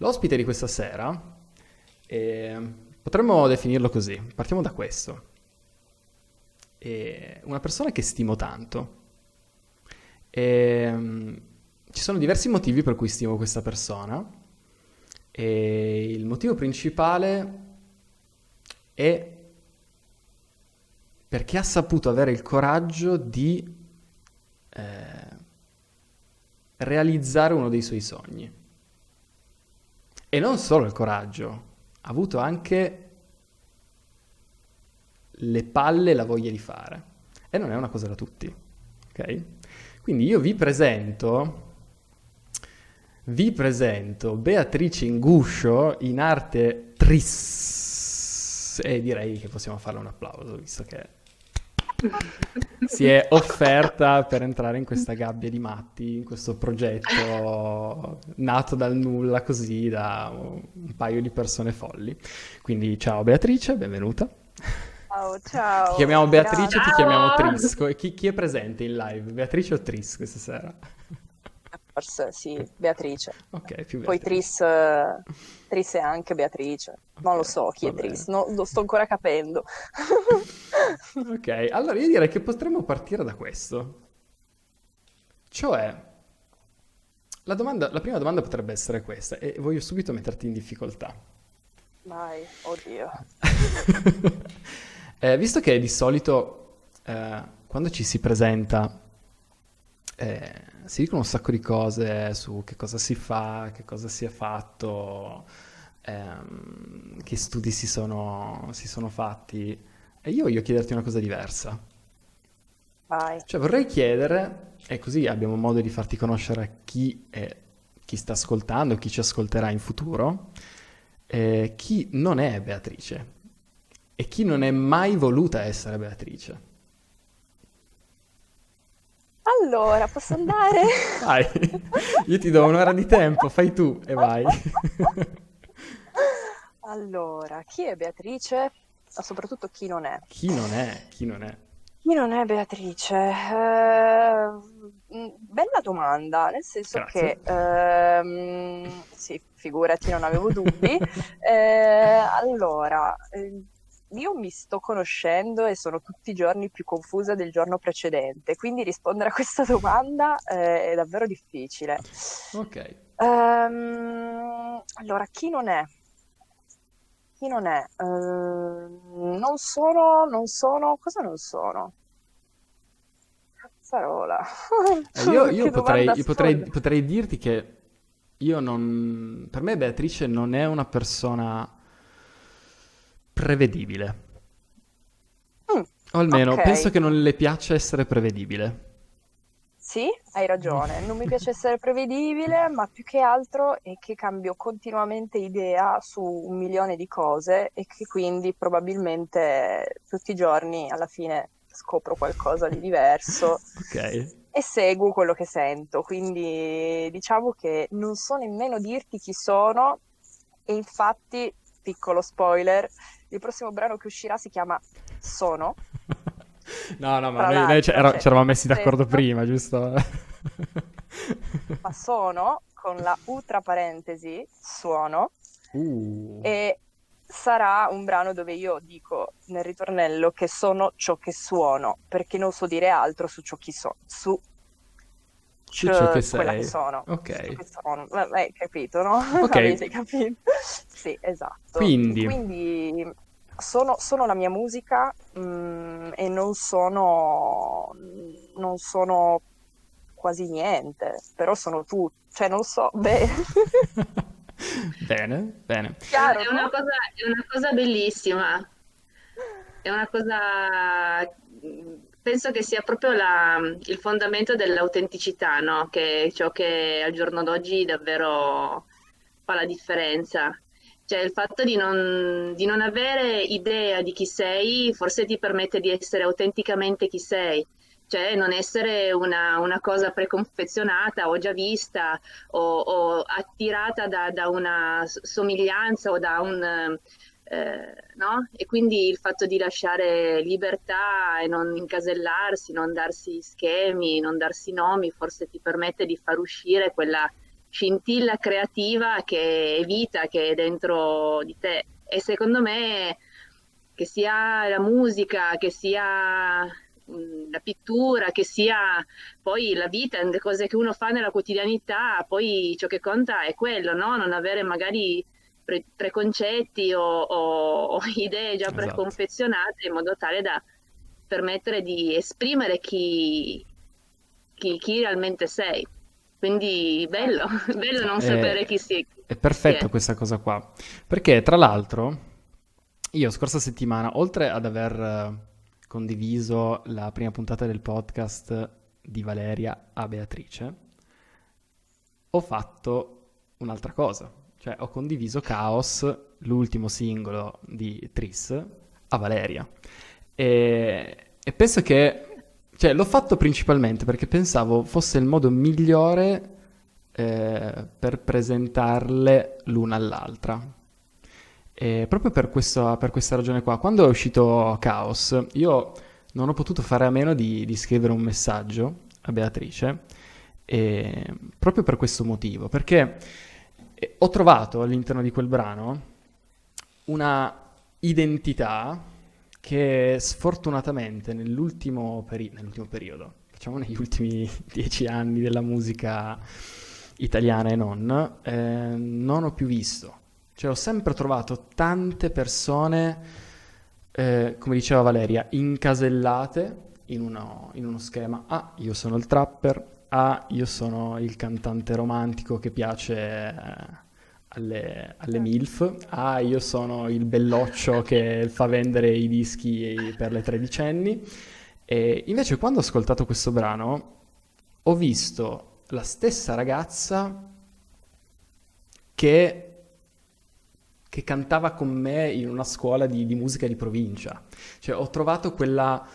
L'ospite di questa sera, eh, potremmo definirlo così, partiamo da questo. È una persona che stimo tanto. E, um, ci sono diversi motivi per cui stimo questa persona e il motivo principale è perché ha saputo avere il coraggio di eh, realizzare uno dei suoi sogni. E non solo il coraggio, ha avuto anche le palle e la voglia di fare. E non è una cosa da tutti, ok? Quindi io vi presento, vi presento Beatrice Inguscio in arte tris. E direi che possiamo farle un applauso, visto che si è offerta per entrare in questa gabbia di matti, in questo progetto nato dal nulla così da un paio di persone folli. Quindi ciao Beatrice, benvenuta. Ciao, ciao. Ti chiamiamo Beatrice, ciao. ti chiamiamo Trisco. E chi, chi, è presente in live? Beatrice o Tris questa Forse sì, Beatrice. Ok, più Beatrice. Poi Tris, Tris è anche Beatrice. Non lo so chi è Tris, no, lo sto ancora capendo. ok, allora io direi che potremmo partire da questo. Cioè, la, domanda, la prima domanda potrebbe essere questa, e voglio subito metterti in difficoltà. Vai, oddio. eh, visto che di solito eh, quando ci si presenta eh, si dicono un sacco di cose su che cosa si fa, che cosa si è fatto, ehm, che studi si sono, si sono fatti. E io voglio chiederti una cosa diversa. Vai. Cioè vorrei chiedere, e così abbiamo modo di farti conoscere chi, è, chi sta ascoltando, chi ci ascolterà in futuro, eh, chi non è Beatrice e chi non è mai voluta essere Beatrice. Allora, posso andare? Vai, io ti do un'ora di tempo, fai tu e vai. allora, chi è Beatrice? Ma soprattutto chi non è? Chi non è? Chi non è? Chi non è Beatrice? Eh, mm, bella domanda, nel senso Grazie. che, ehm, sì, figurati, non avevo dubbi. Eh, allora, eh, io mi sto conoscendo e sono tutti i giorni più confusa del giorno precedente, quindi rispondere a questa domanda eh, è davvero difficile. Ok. Um, allora, chi non è? Chi non è? Uh, non sono, non sono, cosa non sono? Cazzarola. Eh, io, io, potrei, io potrei, potrei dirti che io non... Per me Beatrice non è una persona prevedibile. Mm, o almeno okay. penso che non le piaccia essere prevedibile. Sì, hai ragione, non mi piace essere prevedibile, ma più che altro è che cambio continuamente idea su un milione di cose e che quindi probabilmente tutti i giorni alla fine scopro qualcosa di diverso okay. e seguo quello che sento. Quindi diciamo che non so nemmeno dirti chi sono e infatti, piccolo spoiler, il prossimo brano che uscirà si chiama Sono. No, no, ma noi, noi ci eravamo messi d'accordo prima, giusto? ma sono con la U tra parentesi, suono. Uh. E sarà un brano dove io dico nel ritornello che sono ciò che suono, perché non so dire altro su ciò che sono, su su ciò che quella sei. che sono. Ok. Che sono. Hai capito, no? Ok. Avete capito? sì, esatto. Quindi, Quindi sono, sono la mia musica mm, e non sono, non sono quasi niente, però sono tu, cioè non so, beh... bene, bene. Chiaro, è, una no? cosa, è una cosa bellissima, è una cosa, penso che sia proprio la, il fondamento dell'autenticità, no? Che è ciò che al giorno d'oggi davvero fa la differenza. Cioè il fatto di non, di non avere idea di chi sei forse ti permette di essere autenticamente chi sei cioè non essere una, una, cosa preconfezionata o già vista o, o attirata da, da, una somiglianza o da un... Eh, no? E quindi il fatto di lasciare libertà e non incasellarsi, non darsi schemi, non darsi nomi, forse ti permette di far uscire quella scintilla creativa che è vita, che è dentro di te. E secondo me, che sia la musica, che sia la pittura, che sia poi la vita, le cose che uno fa nella quotidianità, poi ciò che conta è quello, no? Non avere magari pre- preconcetti o, o, o, idee già esatto. preconfezionate in modo tale da permettere di esprimere chi, chi, chi realmente sei. Quindi bello, bello non è, sapere chi sei. È perfetta questa cosa qua, perché tra l'altro io scorsa settimana, oltre ad aver condiviso la prima puntata del podcast di Valeria a Beatrice, ho fatto un'altra cosa, cioè ho condiviso Chaos, l'ultimo singolo di Tris, a Valeria. E, e penso che, cioè l'ho fatto principalmente perché pensavo fosse il modo migliore eh, per presentarle l'una all'altra. E proprio per, questo, per questa ragione qua, quando è uscito Chaos, io non ho potuto fare a meno di, di scrivere un messaggio a Beatrice, proprio per questo motivo, perché ho trovato all'interno di quel brano una identità che sfortunatamente nell'ultimo, peri- nell'ultimo periodo, facciamo negli ultimi dieci anni della musica italiana e non, eh, non ho più visto. Cioè ho sempre trovato tante persone, eh, come diceva Valeria, incasellate in uno, in uno schema. Ah, io sono il trapper, ah, io sono il cantante romantico che piace eh, alle, alle MILF, ah, io sono il belloccio che fa vendere i dischi per le tredicenni. E invece quando ho ascoltato questo brano ho visto la stessa ragazza che che cantava con me in una scuola di, di musica di provincia. Cioè ho trovato quella,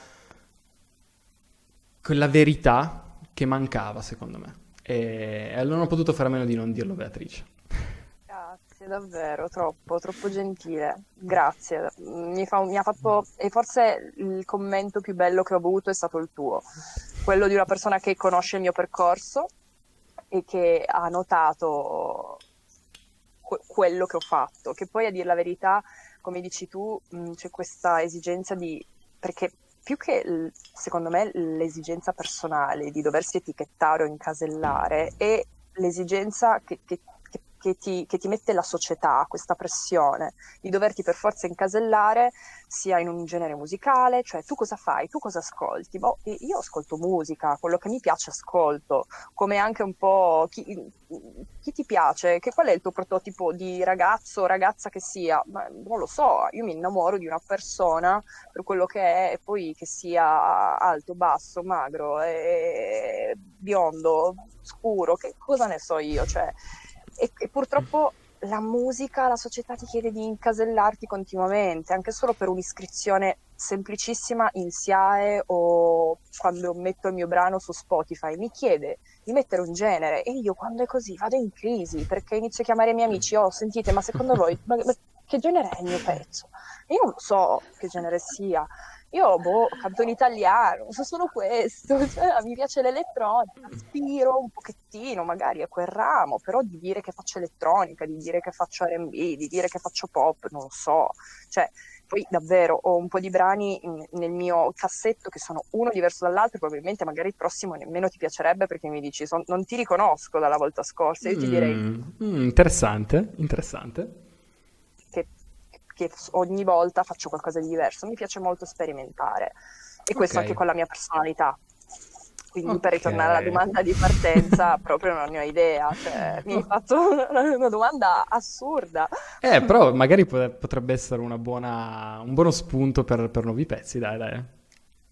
quella verità che mancava, secondo me. E, non ho potuto fare a meno di non dirlo, Beatrice. Grazie, davvero, troppo, troppo gentile. Grazie. Mi, fa, mi ha fatto... E forse il commento più bello che ho avuto è stato il tuo. Quello di una persona che conosce il mio percorso e che ha notato quello che ho fatto, che poi a dire la verità, come dici tu, mh, c'è questa esigenza di... perché più che secondo me l'esigenza personale di doversi etichettare o incasellare è l'esigenza che, che che ti, che ti, mette la società, questa pressione di doverti per forza incasellare sia in un genere musicale, cioè tu cosa fai, tu cosa ascolti? Boh, io ascolto musica, quello che mi piace ascolto, come anche un po' chi, chi ti piace, che qual è il tuo prototipo di ragazzo o ragazza che sia? Ma non lo so, io mi innamoro di una persona per quello che è e poi che sia alto, basso, magro, biondo, scuro, che cosa ne so io, cioè e, e purtroppo la musica, la società ti chiede di incasellarti continuamente, anche solo per un'iscrizione semplicissima in SIAE o quando metto il mio brano su Spotify, mi chiede di mettere un genere e io quando è così vado in crisi perché inizio a chiamare i miei amici, oh sentite ma secondo voi ma, ma che genere è il mio pezzo? Io non so che genere sia io, boh, canto in italiano, so solo questo, cioè, mi piace l'elettronica, aspiro un pochettino magari a quel ramo, però di dire che faccio elettronica, di dire che faccio R&B, di dire che faccio pop, non so, cioè, poi davvero ho un po' di brani nel mio cassetto che sono uno diverso dall'altro, probabilmente magari il prossimo nemmeno ti piacerebbe perché mi dici son, non ti riconosco dalla volta scorsa, io ti direi... Mm, mm, interessante, interessante che ogni volta faccio qualcosa di diverso. Mi piace molto sperimentare e questo okay. anche con la mia personalità. Quindi okay. per ritornare alla domanda di partenza, proprio non ne ho idea, cioè, mi hai fatto una domanda assurda. Eh, però magari potrebbe essere buona, un buono spunto per, per, nuovi pezzi, dai, dai.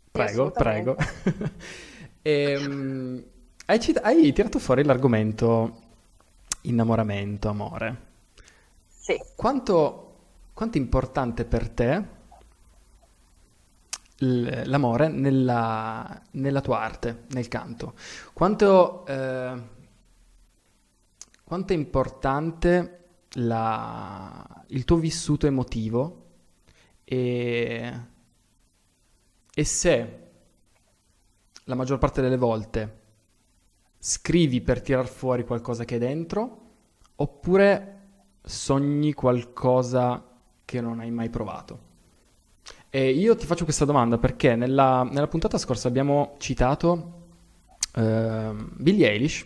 Prego, prego. e, um, hai, cit- hai tirato fuori l'argomento innamoramento, amore. Sì. Quanto quanto è importante per te l'amore nella, nella, tua arte, nel canto? Quanto, eh, quanto è importante la, il tuo vissuto emotivo e, e se la maggior parte delle volte scrivi per tirar fuori qualcosa che è dentro oppure sogni qualcosa che non hai mai provato? E io ti faccio questa domanda perché nella, nella puntata scorsa abbiamo citato uh, Billie Eilish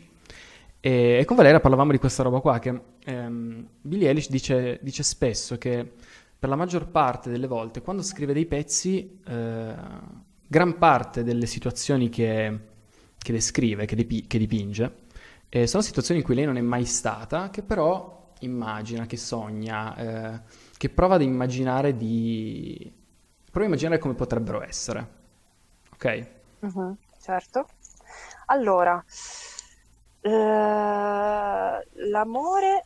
e, e, con Valeria parlavamo di questa roba qua che um, Billie Eilish dice, dice, spesso che per la maggior parte delle volte quando scrive dei pezzi uh, gran parte delle situazioni che, che descrive, che, dipi- che dipinge, eh, sono situazioni in cui lei non è mai stata, che però immagina, che sogna, eh, che prova ad immaginare di... prova a immaginare come potrebbero essere. Ok? Mm-hmm, certo. Allora, eh, l'amore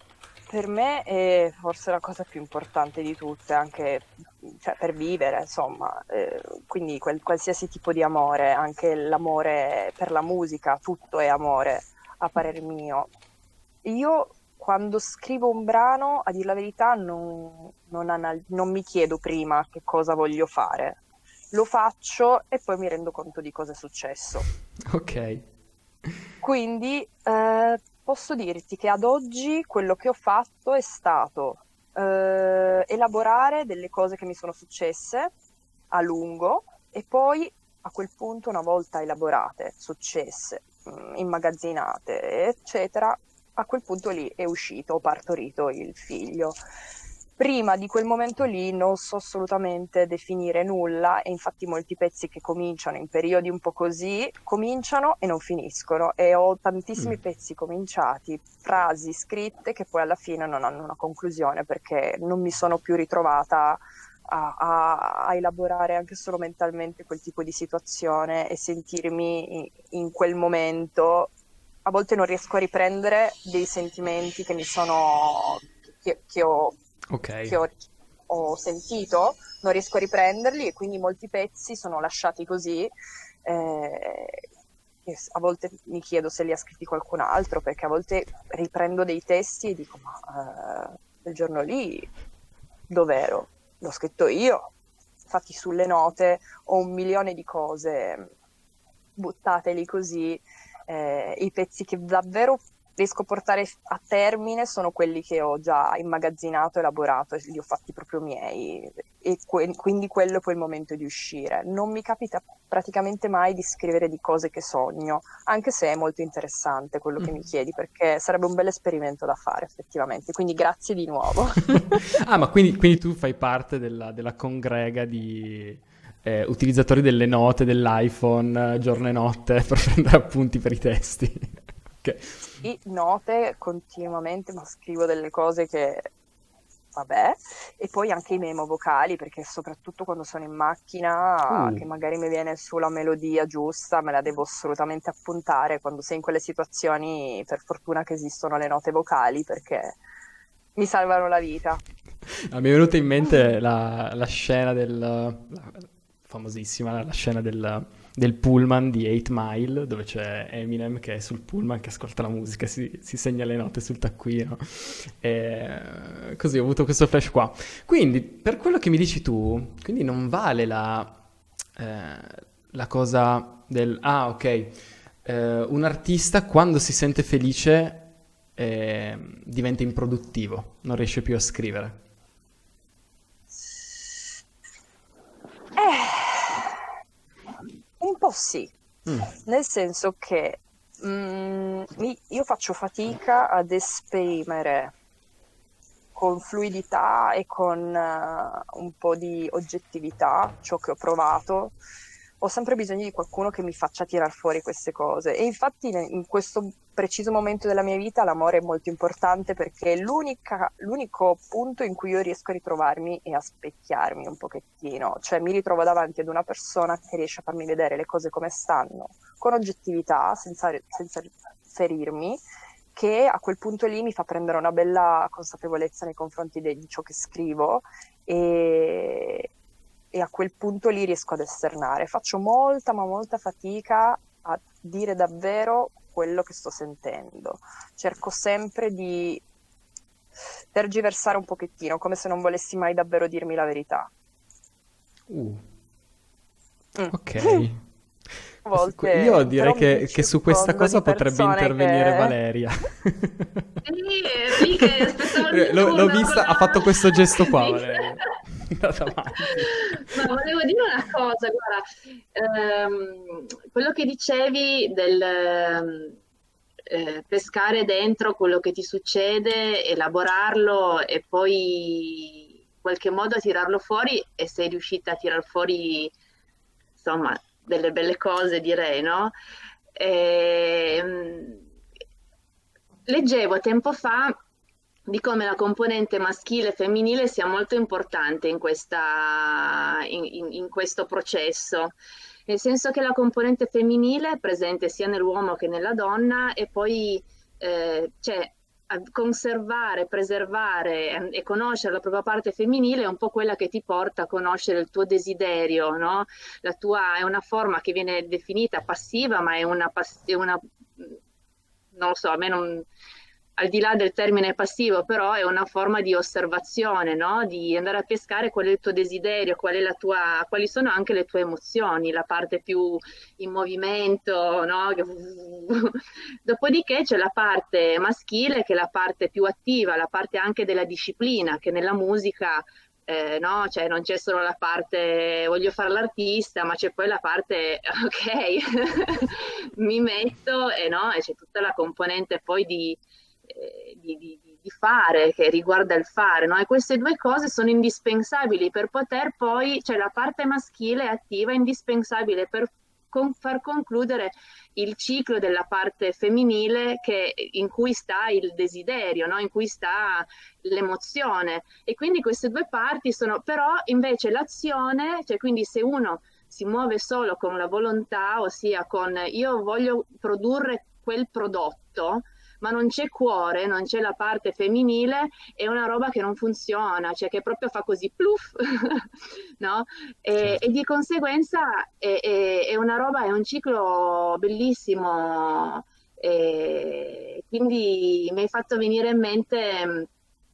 per me è forse la cosa più importante di tutte, anche cioè, per vivere, insomma, eh, quindi quel, qualsiasi tipo di amore, anche l'amore per la musica, tutto è amore, a parer mio. Io quando scrivo un brano, a dire la verità, non, non, anal- non mi chiedo prima che cosa voglio fare, lo faccio e poi mi rendo conto di cosa è successo. Ok. Quindi eh, posso dirti che ad oggi quello che ho fatto è stato eh, elaborare delle cose che mi sono successe a lungo e poi a quel punto, una volta elaborate, successe, mm, immagazzinate, eccetera, a quel punto lì è uscito, ho partorito il figlio. Prima di quel momento lì non so assolutamente definire nulla e infatti molti pezzi che cominciano in periodi un po' così cominciano e non finiscono e ho tantissimi mm. pezzi cominciati, frasi scritte che poi alla fine non hanno una conclusione perché non mi sono più ritrovata a, a, a elaborare anche solo mentalmente quel tipo di situazione e sentirmi in, in quel momento a volte non riesco a riprendere dei sentimenti che mi sono che, che ho okay. che ho, ho, sentito, non riesco a riprenderli e quindi molti pezzi sono lasciati così. Eh, a volte mi chiedo se li ha scritti qualcun altro, perché a volte riprendo dei testi e dico, ma eh, quel giorno lì dov'ero? L'ho scritto io. Infatti sulle note ho un milione di cose buttate lì così, eh, i pezzi che davvero riesco a portare a termine sono quelli che ho già immagazzinato, elaborato li ho fatti proprio miei e que- quindi quello è poi il momento di uscire. Non mi capita praticamente mai di scrivere di cose che sogno, anche se è molto interessante quello mm. che mi mm. chiedi perché sarebbe un bel esperimento da fare effettivamente, quindi grazie di nuovo. ah, ma quindi, quindi, tu fai parte della, della congrega di... Eh, utilizzatori delle note dell'iPhone giorno e notte per prendere appunti per i testi. Okay. Sì, note continuamente, ma scrivo delle cose che vabbè, e poi anche i memo vocali, perché soprattutto quando sono in macchina, uh. che magari mi viene su la melodia giusta, me la devo assolutamente appuntare quando sei in quelle situazioni, per fortuna che esistono le note vocali, perché mi salvano la vita. Ah, mi è venuta in mente la, la scena del... La, famosissima, la scena del del pullman di 8 Mile, dove c'è Eminem che è sul pullman che ascolta la musica, si, si segna le note sul taccuino. E così ho avuto questo flash qua. Quindi, per quello che mi dici tu, quindi non vale la, eh, la cosa del... Ah, ok. Eh, un artista quando si sente felice eh, diventa improduttivo, non riesce più a scrivere. Eh un po' sì, mm. nel senso che mm, io faccio fatica ad esprimere con fluidità e con uh, un po' di oggettività ciò che ho provato ho sempre bisogno di qualcuno che mi faccia tirar fuori queste cose. E infatti in questo preciso momento della mia vita l'amore è molto importante perché l'unico punto in cui io riesco a ritrovarmi e a specchiarmi un pochettino, cioè mi ritrovo davanti ad una persona che riesce a farmi vedere le cose come stanno, con oggettività, senza, senza ferirmi, che a quel punto lì mi fa prendere una bella consapevolezza nei confronti di ciò che scrivo. E, e a quel punto lì riesco ad esternare. Faccio molta, ma molta fatica a dire davvero quello che sto sentendo. Cerco sempre di tergiversare un pochettino, come se non volessi mai davvero dirmi la verità. Uh. Mm. Ok. volte... Io direi che, che su questa cosa potrebbe intervenire che... Valeria. Sì, lì che Eh, L'ho, l'ho vista, ha fatto questo gesto qua, Valeria. Ma volevo dire una cosa, guarda, ehm, quello che dicevi del eh, pescare dentro quello che ti succede, elaborarlo e poi in qualche modo tirarlo fuori e sei riuscita a tirar fuori, insomma, delle belle cose, direi, no? E, leggevo tempo fa di come la componente maschile e femminile sia molto importante in, questa, in, in, in, questo processo, nel senso che la componente femminile è presente sia nell'uomo che nella donna e poi eh, cioè, conservare, preservare e conoscere la propria parte femminile è un po' quella che ti porta a conoscere il tuo desiderio, no? La tua è una forma che viene definita passiva, ma è una, è una non lo so, a me non al di là del termine passivo, però è una forma di osservazione, no? di andare a pescare qual è il tuo desiderio, qual tua, quali sono anche le tue emozioni, la parte più in movimento. No? Dopodiché c'è la parte maschile che è la parte più attiva, la parte anche della disciplina, che nella musica eh, no? Cioè non c'è solo la parte voglio fare l'artista, ma c'è poi la parte ok, mi metto e, no? e c'è tutta la componente poi di, di, di, di, fare, che riguarda il fare, no? E queste due cose sono indispensabili per poter poi, cioè la parte maschile attiva è indispensabile per con, far concludere il ciclo della parte femminile che, in cui sta il desiderio, no? in cui sta l'emozione. E quindi queste due parti sono, però invece l'azione, cioè quindi se uno si muove solo con la volontà, ossia con io voglio produrre quel prodotto, ma non c'è cuore, non c'è la parte femminile, è una roba che non funziona, cioè che proprio fa così pluff, no? E, certo. e, di conseguenza è, è, è, una roba, è un ciclo bellissimo. E quindi mi hai fatto venire in mente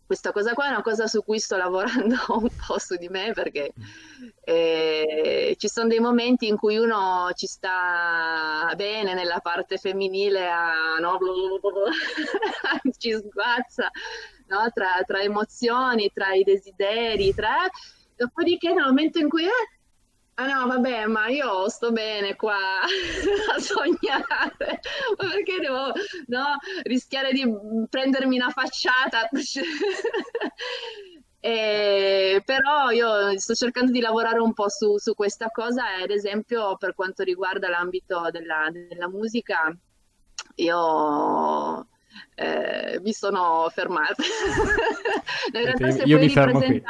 questa cosa qua è una cosa su cui sto lavorando un po' su di me perché eh, ci sono dei momenti in cui uno ci sta bene nella parte femminile, a, no, ci sguazza no? tra, tra, emozioni, tra i desideri, tra... dopodiché nel momento in cui eh, Ah no, vabbè, ma io sto bene qua a sognare, ma perché devo no, rischiare di prendermi una facciata? E, però io sto cercando di lavorare un po' su, su questa cosa, ad esempio per quanto riguarda l'ambito della, della musica, io eh, mi sono fermata. In realtà, se io mi fermo qui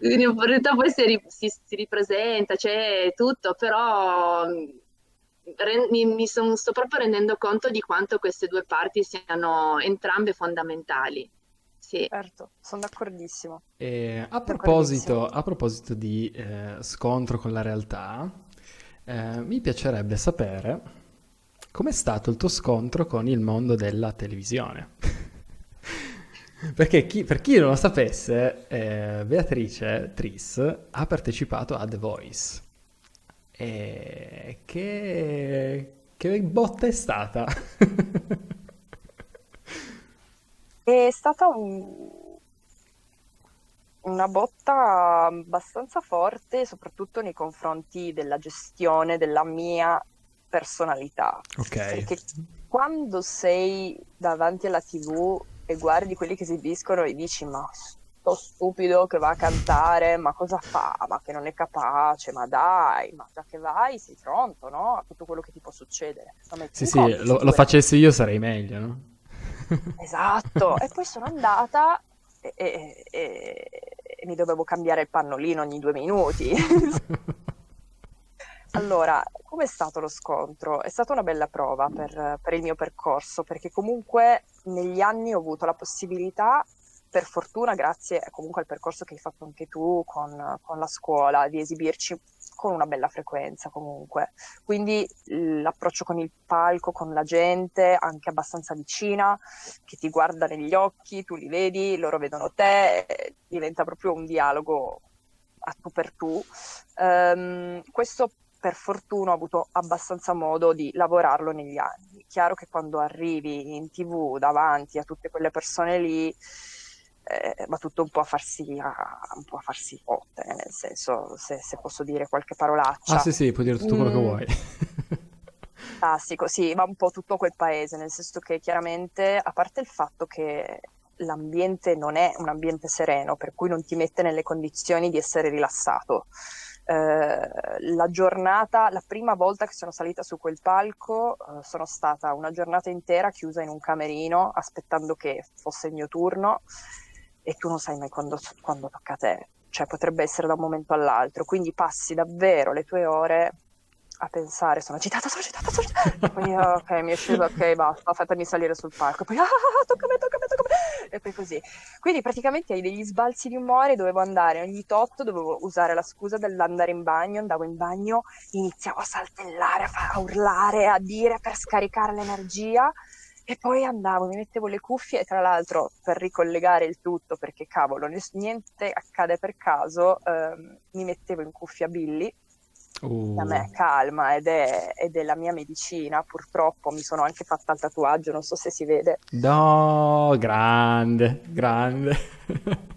in realtà poi si, si, si ripresenta, c'è tutto, però re, mi, mi son, sto proprio rendendo conto di quanto queste due parti siano entrambe fondamentali. Sì. Certo, sono d'accordissimo. E a, proposito, a proposito di eh, scontro con la realtà, eh, mi piacerebbe sapere com'è stato il tuo scontro con il mondo della televisione. Perché chi, per chi non lo sapesse, eh, Beatrice Tris ha partecipato a The Voice. E che, che botta è stata? è stata un, una botta abbastanza forte, soprattutto nei confronti della gestione della mia personalità. Ok. Perché quando sei davanti alla TV e guardi quelli che esibiscono e dici ma sto stupido che va a cantare, ma cosa fa? Ma che non è capace, ma dai, ma già che vai sei pronto, no? A tutto quello che ti può succedere. Sì, sì, lo, lo facessi io sarei meglio, no? esatto, e poi sono andata e, e, e, e mi dovevo cambiare il pannolino ogni due minuti. Allora, com'è stato lo scontro? È stata una bella prova per, per, il mio percorso, perché comunque negli anni ho avuto la possibilità, per fortuna, grazie comunque al percorso che hai fatto anche tu con, con la scuola, di esibirci con una bella frequenza comunque. Quindi l'approccio con il palco, con la gente, anche abbastanza vicina, che ti guarda negli occhi, tu li vedi, loro vedono te, diventa proprio un dialogo a tu per tu. Um, questo per fortuna ho avuto abbastanza modo di lavorarlo negli anni. Chiaro che quando arrivi in tv davanti a tutte quelle persone lì, eh, va tutto un po' a farsi, a, un po' a farsi botte, nel senso, se, se, posso dire qualche parolaccia. Ah sì sì, puoi dire tutto quello mm. che vuoi. Fantastico, sì, va un po' tutto quel paese, nel senso che chiaramente, a parte il fatto che l'ambiente non è un ambiente sereno, per cui non ti mette nelle condizioni di essere rilassato. Eh, la giornata, la prima volta che sono salita su quel palco, eh, sono stata una giornata intera chiusa in un camerino aspettando che fosse il mio turno e tu non sai mai quando, quando tocca a te, cioè potrebbe essere da un momento all'altro, quindi passi davvero le tue ore a pensare, sono agitata, sono agitata, sono agitata. poi ok, mi è sceso, ok, basta, fatemi salire sul palco. poi ah, tocca a me, tocca a me, tocca a me. E poi così. Quindi praticamente hai degli sbalzi di umore, dovevo andare ogni tot, dovevo usare la scusa dell'andare in bagno, andavo in bagno, iniziavo a saltellare, a, fa- a urlare, a dire per scaricare l'energia. E poi andavo, mi mettevo le cuffie e tra l'altro per ricollegare il tutto, perché cavolo, niente accade per caso, ehm, mi mettevo in cuffia Billy Uh. A me calma ed è, ed è, la mia medicina. Purtroppo mi sono anche fatta il tatuaggio, non so se si vede. No, grande, grande.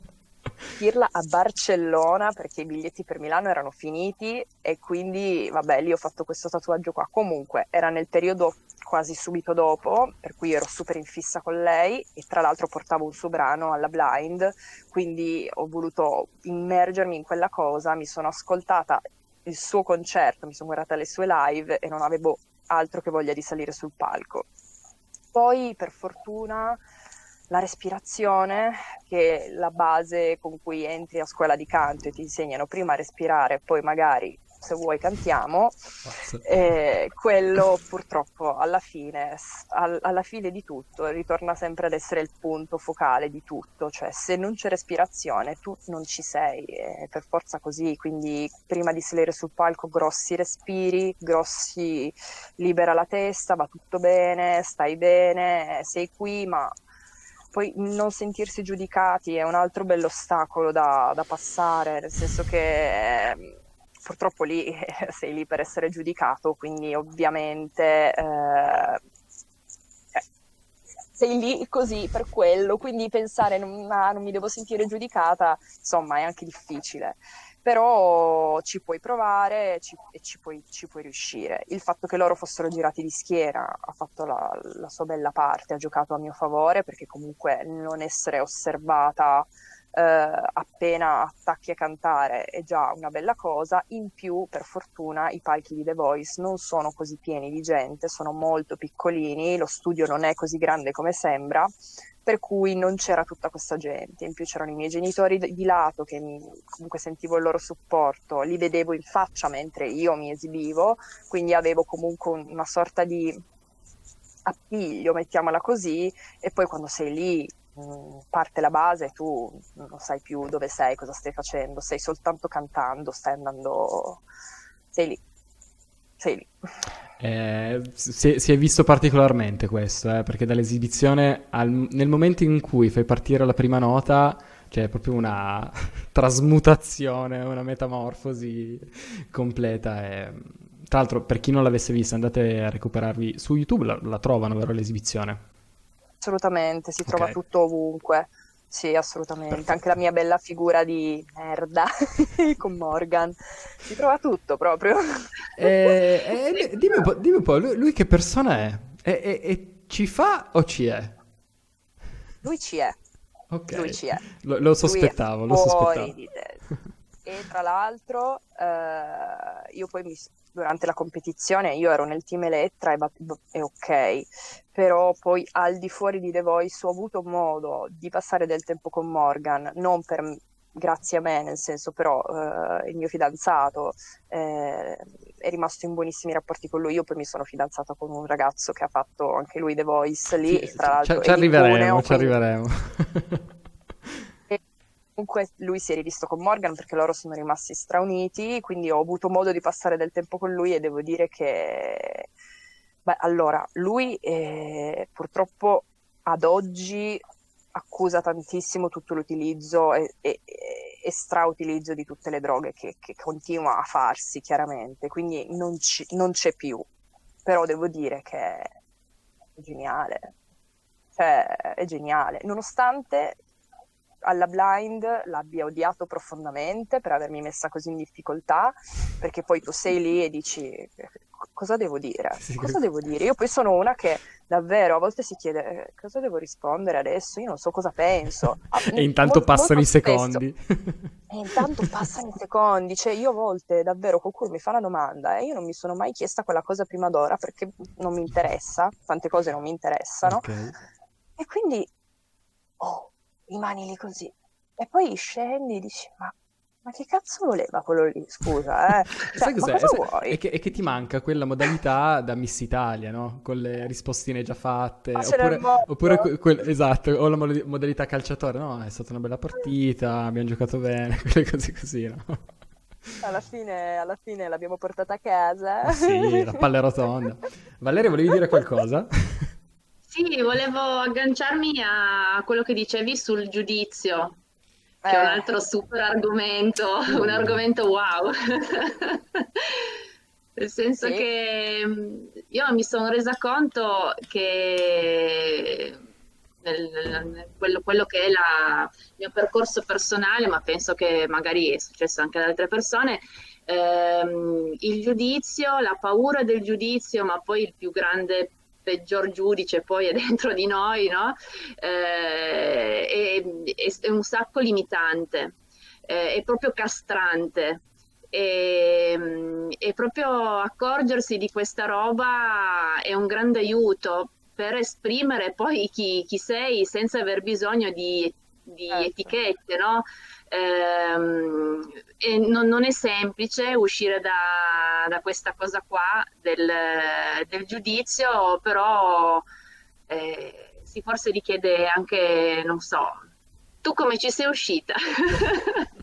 Pirla a Barcellona perché i biglietti per Milano erano finiti e quindi vabbè lì ho fatto questo tatuaggio qua. Comunque era nel periodo quasi subito dopo, per cui ero super in fissa con lei e tra l'altro portavo un suo brano alla blind, quindi ho voluto immergermi in quella cosa, mi sono ascoltata il suo concerto, mi sono guardata le sue live e non avevo altro che voglia di salire sul palco. Poi, per fortuna, la respirazione, che è la base con cui entri a scuola di canto e ti insegnano prima a respirare, poi magari se vuoi cantiamo, e quello purtroppo alla fine, al, alla fine di tutto ritorna sempre ad essere il punto focale di tutto, cioè se non c'è respirazione tu non ci sei, è per forza così, quindi prima di salire sul palco grossi respiri, grossi libera la testa, va tutto bene, stai bene, sei qui, ma poi non sentirsi giudicati è un altro bello ostacolo da, da passare, nel senso che purtroppo lì sei lì per essere giudicato, quindi ovviamente eh, eh, sei lì così per quello, quindi pensare non, ah, non mi devo sentire giudicata, insomma è anche difficile però ci puoi provare ci, e ci puoi, ci puoi, riuscire. Il fatto che loro fossero girati di schiera ha fatto la, la, sua bella parte, ha giocato a mio favore perché comunque non essere osservata eh, appena attacchi a cantare è già una bella cosa. In più, per fortuna, i palchi di The Voice non sono così pieni di gente, sono molto piccolini, lo studio non è così grande come sembra, per cui non c'era tutta questa gente. In più c'erano i miei genitori di lato che mi, comunque sentivo il loro supporto, li vedevo in faccia mentre io mi esibivo, quindi avevo comunque una sorta di appiglio, mettiamola così, e poi quando sei lì parte la base, tu non sai più dove sei, cosa stai facendo, stai soltanto cantando, stai andando, sei lì, sei lì. Eh, si, si, è visto particolarmente questo, eh, perché dall'esibizione al, nel momento in cui fai partire la prima nota c'è proprio una trasmutazione, una metamorfosi completa. E, tra l'altro, per chi non l'avesse vista, andate a recuperarvi su YouTube, la, la trovano, vero, l'esibizione? Assolutamente, si trova tutto ovunque. Sì, assolutamente. Perfetto. Anche la mia bella figura di merda con Morgan. Si trova tutto proprio. Eh, eh, dimmi, un po', dimmi un po', lui, lui che persona è? E, e, e, ci fa o ci è? Lui ci è. Ok. Lui ci è. Lo, lo sospettavo, lo sospettavo. E tra l'altro eh, io poi mi, durante la competizione io ero nel team Elettra e, e ok, però poi al di fuori di The Voice ho avuto modo di passare del tempo con Morgan, non per grazie a me, nel senso però eh, il mio fidanzato eh, è rimasto in buonissimi rapporti con lui, io poi mi sono fidanzata con un ragazzo che ha fatto anche lui The Voice lì, sì, tra l'altro... Ci, arriveremo, ci arriveremo. Comunque lui si è rivisto con Morgan perché loro sono rimasti strauniti, quindi ho avuto modo di passare del tempo con lui e devo dire che, beh, allora, lui eh, purtroppo ad oggi accusa tantissimo tutto l'utilizzo e, e, e strautilizzo di tutte le droghe che, che continua a farsi chiaramente, quindi non, ci, non c'è più, però devo dire che è geniale, cioè è geniale, nonostante alla blind l'abbia odiato profondamente per avermi messa così in difficoltà, perché poi tu sei lì e dici cosa devo dire? Cosa devo dire? Io poi sono una che davvero a volte si chiede eh, cosa devo rispondere adesso, io non so cosa penso. Ah, e intanto molto, passano molto i secondi. e intanto passano i secondi, cioè io a volte davvero qualcuno mi fa una domanda e io non mi sono mai chiesta quella cosa prima d'ora perché non mi interessa, tante cose non mi interessano. Okay. E quindi, oh, rimani lì così. E poi scendi e dici, ma, ma che cazzo voleva quello lì? Scusa, eh. Cioè, Sai cos'è? Cosa è, che, è, che, ti manca quella modalità da Miss Italia, no? Con le rispostine già fatte. Ah, oppure, oppure que- que- esatto, o la modalità calciatore. No, è stata una bella partita, abbiamo giocato bene, quelle cose così, no? Alla fine, alla fine l'abbiamo portata a casa. Ah, sì, la palla rotonda. Valeria, volevi dire qualcosa? Sì, volevo agganciarmi a quello che dicevi sul giudizio, che è un eh. altro super argomento, un argomento wow. Nel senso sì. che mm, io mi sono resa conto che nel, nel, quello, quello, che è la, il mio percorso personale, ma penso che magari è successo anche ad altre persone, ehm, il giudizio, la paura del giudizio, ma poi il più grande peggior giudice poi è dentro di noi, no? eh, è, è, un sacco limitante, eh, è proprio castrante. E, e, proprio accorgersi di questa roba è un grande aiuto per esprimere poi chi, chi sei senza aver bisogno di, di certo. etichette, no? ehm, e non, non, è semplice uscire da, da questa cosa qua del, del giudizio, però eh, si forse richiede anche, non so, tu come ci sei uscita?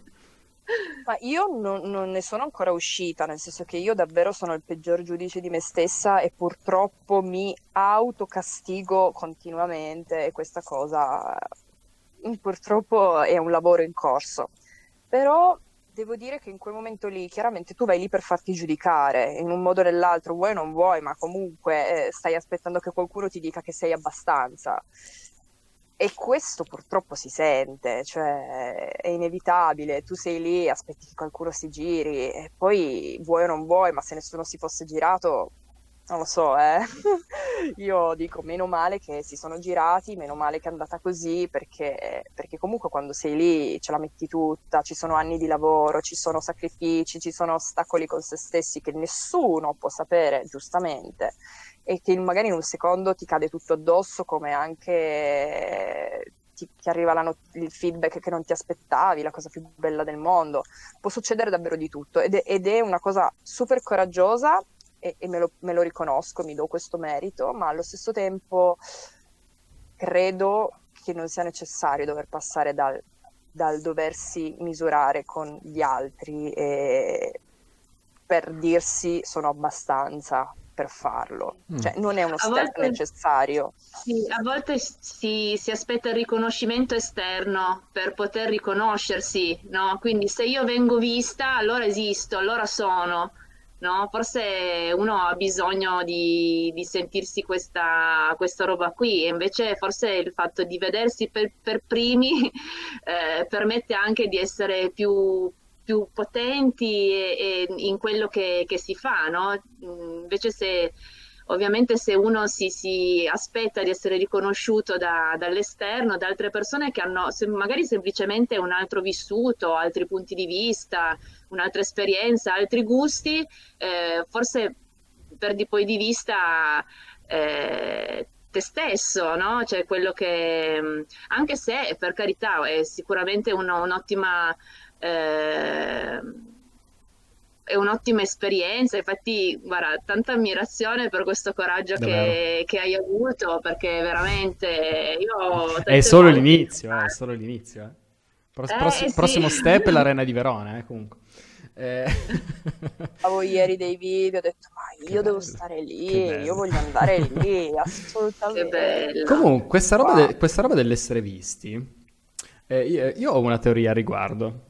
Ma io non, non, ne sono ancora uscita, nel senso che io davvero sono il peggior giudice di me stessa e purtroppo mi autocastigo continuamente e questa cosa purtroppo è un lavoro in corso, però devo dire che in quel momento lì, chiaramente tu vai lì per farti giudicare in un modo o nell'altro, vuoi o non vuoi, ma comunque eh, stai aspettando che qualcuno ti dica che sei abbastanza. E questo purtroppo si sente, cioè è inevitabile, tu sei lì, aspetti che qualcuno si giri e poi vuoi o non vuoi, ma se nessuno si fosse girato non lo so, eh. Io dico meno male che si sono girati, meno male che è andata così, perché, perché, comunque quando sei lì ce la metti tutta, ci sono anni di lavoro, ci sono sacrifici, ci sono ostacoli con se stessi che nessuno può sapere, giustamente, e che magari in un secondo ti cade tutto addosso, come anche ti, ti arriva not- il feedback che non ti aspettavi, la cosa più bella del mondo. Può succedere davvero di tutto ed è, ed è una cosa super coraggiosa e, e me, lo, me, lo, riconosco, mi do questo merito, ma allo stesso tempo credo che non sia necessario dover passare dal, dal doversi misurare con gli altri per dirsi sono abbastanza per farlo, mm. cioè non è uno step volte, necessario. Sì, a volte si, si, aspetta il riconoscimento esterno per poter riconoscersi, no? Quindi se io vengo vista, allora esisto, allora sono no? Forse uno ha bisogno di, di sentirsi questa, questa, roba qui e invece forse il fatto di vedersi per, per primi eh, permette anche di essere più, più potenti e, e in quello che, che si fa, no? Invece se Ovviamente se uno si, si aspetta di essere riconosciuto da, dall'esterno, da altre persone che hanno magari semplicemente un altro vissuto, altri punti di vista, un'altra esperienza, altri gusti, eh, forse perdi poi di vista eh, te stesso, no? Cioè quello che, anche se per carità è sicuramente uno, un'ottima... Eh, è un'ottima esperienza, infatti guarda, tanta ammirazione per questo coraggio che, che, hai avuto, perché veramente io... È solo l'inizio, eh, è solo l'inizio. Eh. Pro- eh, pross- sì. Prossimo step è l'arena di Verona, eh, comunque. Eh... Avevo ieri dei video, ho detto ma io che devo bello, stare lì, io voglio andare lì, assolutamente. Comunque, questa roba, wow. de- questa roba dell'essere visti, eh, io, io, ho una teoria a riguardo.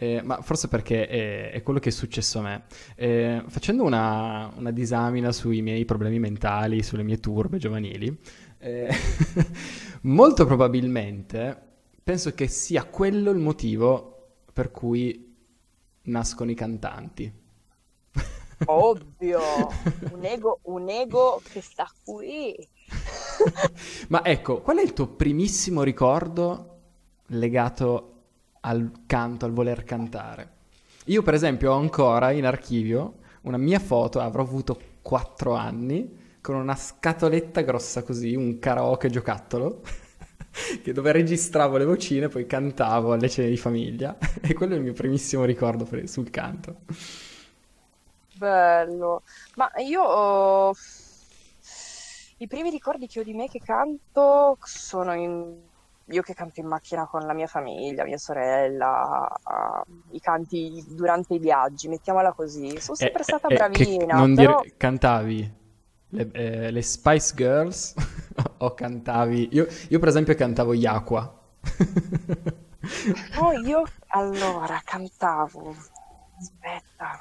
Eh, ma forse perché è, è, quello che è successo a me. Eh, facendo una, una, disamina sui miei problemi mentali, sulle mie turbe giovanili, eh, molto probabilmente penso che sia quello il motivo per cui nascono i cantanti. Ovvio, un ego, un ego che sta qui. Ma ecco, qual è il tuo primissimo ricordo legato al canto, al voler cantare. Io per esempio ho ancora in archivio una mia foto, avrò avuto 4 anni, con una scatoletta grossa così, un karaoke giocattolo, che dove registravo le vocine e poi cantavo alle cene di famiglia. e quello è il mio primissimo ricordo sul canto. Bello. Ma io... Ho... I primi ricordi che ho di me che canto sono in io che canto in macchina con la mia famiglia, mia sorella, uh, i canti durante i viaggi, mettiamola così. Sono sempre eh, stata eh, bravina. non però... dire, cantavi le, eh, le, Spice Girls o cantavi... Io, io, per esempio cantavo Yakua. no, io allora cantavo... Aspetta.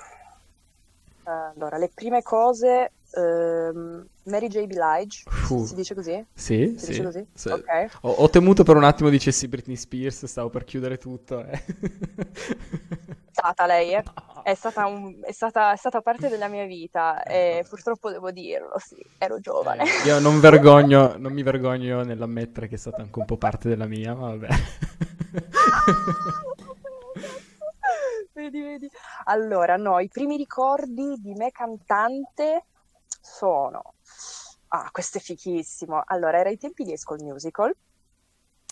Allora, le prime cose um, Mary J. Blige, uh. si dice così? Sì, si sì. Dice così? sì. Okay. Ho, ho, temuto per un attimo dicessi Britney Spears, stavo per chiudere tutto. Eh. Stata lei, eh. è, stata un, è, stata, è, stata parte della mia vita e purtroppo devo dirlo, sì, ero giovane. Eh, io non, vergogno, non mi vergogno nell'ammettere che è stata anche un po' parte della mia, ma vabbè. vedi, vedi. Allora, no, i primi ricordi di me cantante sono... Ah, questo è fichissimo. Allora, era ai tempi di School Musical.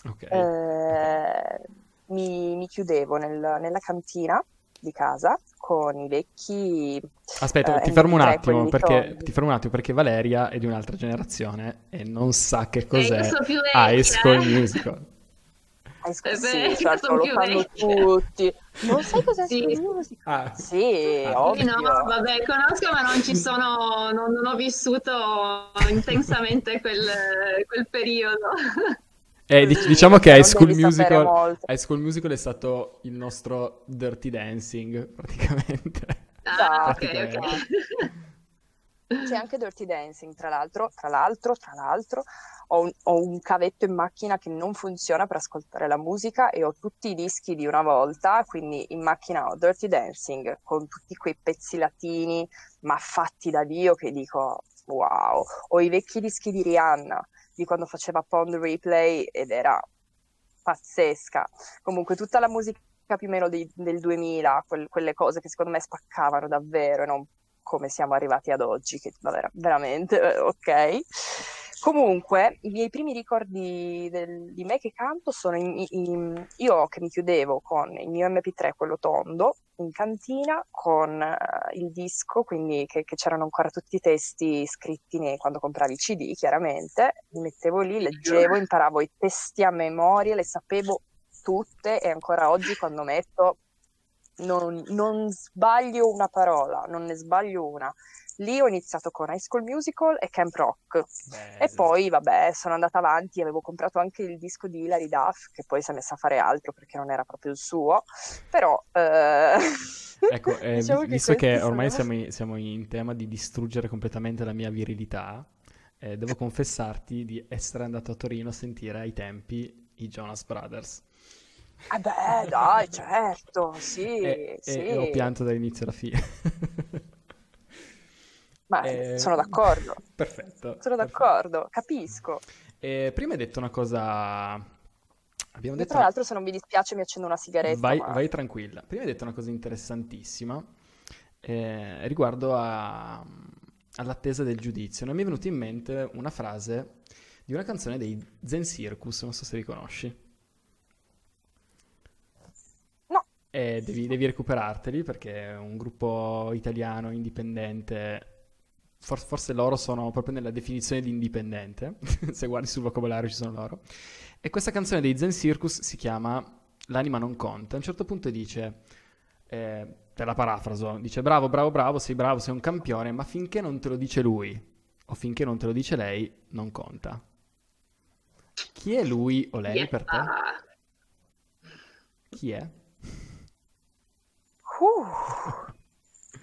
Ok. Eh, mi, mi, chiudevo nel, nella cantina di casa con i vecchi. Aspetta, eh, ti, fermo un attimo perché, ti fermo un attimo perché Valeria è di un'altra generazione e non sa che cos'è High School Musical. High School, sì, certo, lo fanno tutti. Non sai cos'è sì. School Music? Ah. Sì, ah. ovvio. No, vabbè, conosco, ma non ci sono, non, non ho vissuto intensamente quel, quel periodo. Eh, diciamo che High School, Musical, High School Musical è stato il nostro Dirty Dancing, praticamente. Ah, ok, ok. C'è anche Dirty Dancing, tra l'altro, tra l'altro, tra l'altro ho un, ho un, cavetto in macchina che non funziona per ascoltare la musica e ho tutti i dischi di una volta, quindi in macchina ho Dirty Dancing con tutti quei pezzi latini, ma fatti da Dio che dico wow, ho i vecchi dischi di Rihanna, di quando faceva Pond Replay ed era pazzesca. Comunque tutta la musica più o meno di, del 2000, quel, quelle cose che secondo me spaccavano davvero e non come siamo arrivati ad oggi, che vabbè, veramente, eh, ok. Comunque, i miei primi ricordi del, di me che canto sono in, in, io che mi chiudevo con il mio MP3, quello tondo, in cantina con uh, il disco, quindi che, che, c'erano ancora tutti i testi scritti nei, quando compravi il CD, chiaramente. Mi mettevo lì, leggevo, imparavo i testi a memoria, le sapevo tutte e ancora oggi quando metto non, non sbaglio una parola, non ne sbaglio una. Lì ho iniziato con High School Musical e Camp Rock. Bello. E poi, vabbè, sono andata avanti, avevo comprato anche il disco di Hilary Duff, che poi si è messa a fare altro perché non era proprio il suo, però... Eh... Ecco, eh, diciamo visto che, che ormai sono... siamo, in, siamo, in, tema di distruggere completamente la mia virilità, eh, devo confessarti di essere andato a Torino a sentire ai tempi i Jonas Brothers. Eh beh, dai, certo, sì, e, sì. E ho pianto dall'inizio alla fine. Ma eh... sono d'accordo. Perfetto. Sono d'accordo, capisco. E prima hai detto una cosa... Abbiamo detto... Tra l'altro se non mi dispiace mi accendo una sigaretta. Vai, ma... vai tranquilla. Prima hai detto una cosa interessantissima eh, riguardo a, all'attesa del giudizio. Non mi è venuta in mente una frase di una canzone dei Zen Circus, non so se li conosci. E devi, devi recuperarteli perché è un gruppo italiano indipendente forse loro sono proprio nella definizione di indipendente, se guardi sul vocabolario ci sono loro. E questa canzone dei Zen Circus si chiama L'anima non conta. A un certo punto dice, eh, per la parafraso, dice bravo, bravo, bravo, sei bravo, sei un campione, ma finché non te lo dice lui o finché non te lo dice lei, non conta. Chi è lui o lei yeah. per te? Chi è? Uh.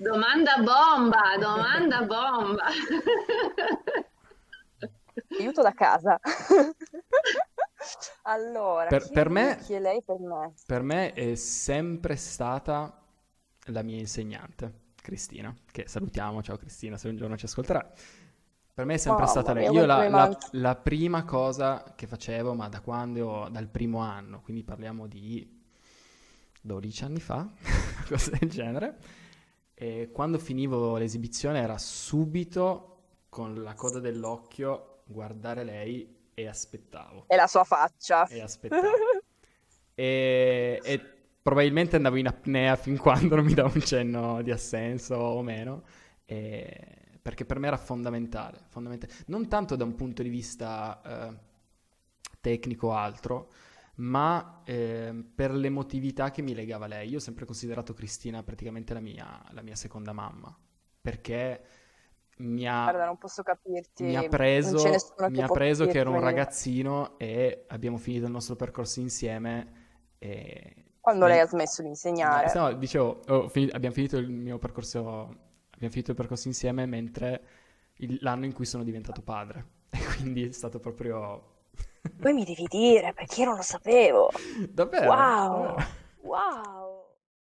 Domanda bomba, domanda bomba. Aiuto da casa. allora, per, per me, chi è lei per me? Per me è sempre stata la mia insegnante, Cristina, che salutiamo, ciao Cristina, se un giorno ci ascolterà. Per me è sempre oh, stata lei. Io la, la, la, prima cosa che facevo, ma da quando, dal primo anno, quindi parliamo di 12 anni fa, cosa del genere, e quando finivo l'esibizione era subito con la coda dell'occhio guardare lei e aspettavo. E la sua faccia. E aspettavo. e, e probabilmente andavo in apnea fin quando non mi dava un cenno di assenso o meno. E perché per me era fondamentale, fondamentale, non tanto da un punto di vista eh, tecnico o altro, ma eh, per l'emotività che mi legava a lei. Io ho sempre considerato Cristina praticamente la mia, la mia seconda mamma, perché mi ha, Guarda, non posso capirti. Mi ha preso, mi ha preso che ero un ragazzino e abbiamo finito il nostro percorso insieme. E... Quando lei ha smesso di insegnare. No, no dicevo, oh, fin- abbiamo finito il mio percorso abbiamo finito il percorso insieme mentre il, l'anno in cui sono diventato padre. E quindi è stato proprio... Poi mi devi dire, perché io non lo sapevo. Davvero? Wow! Wow!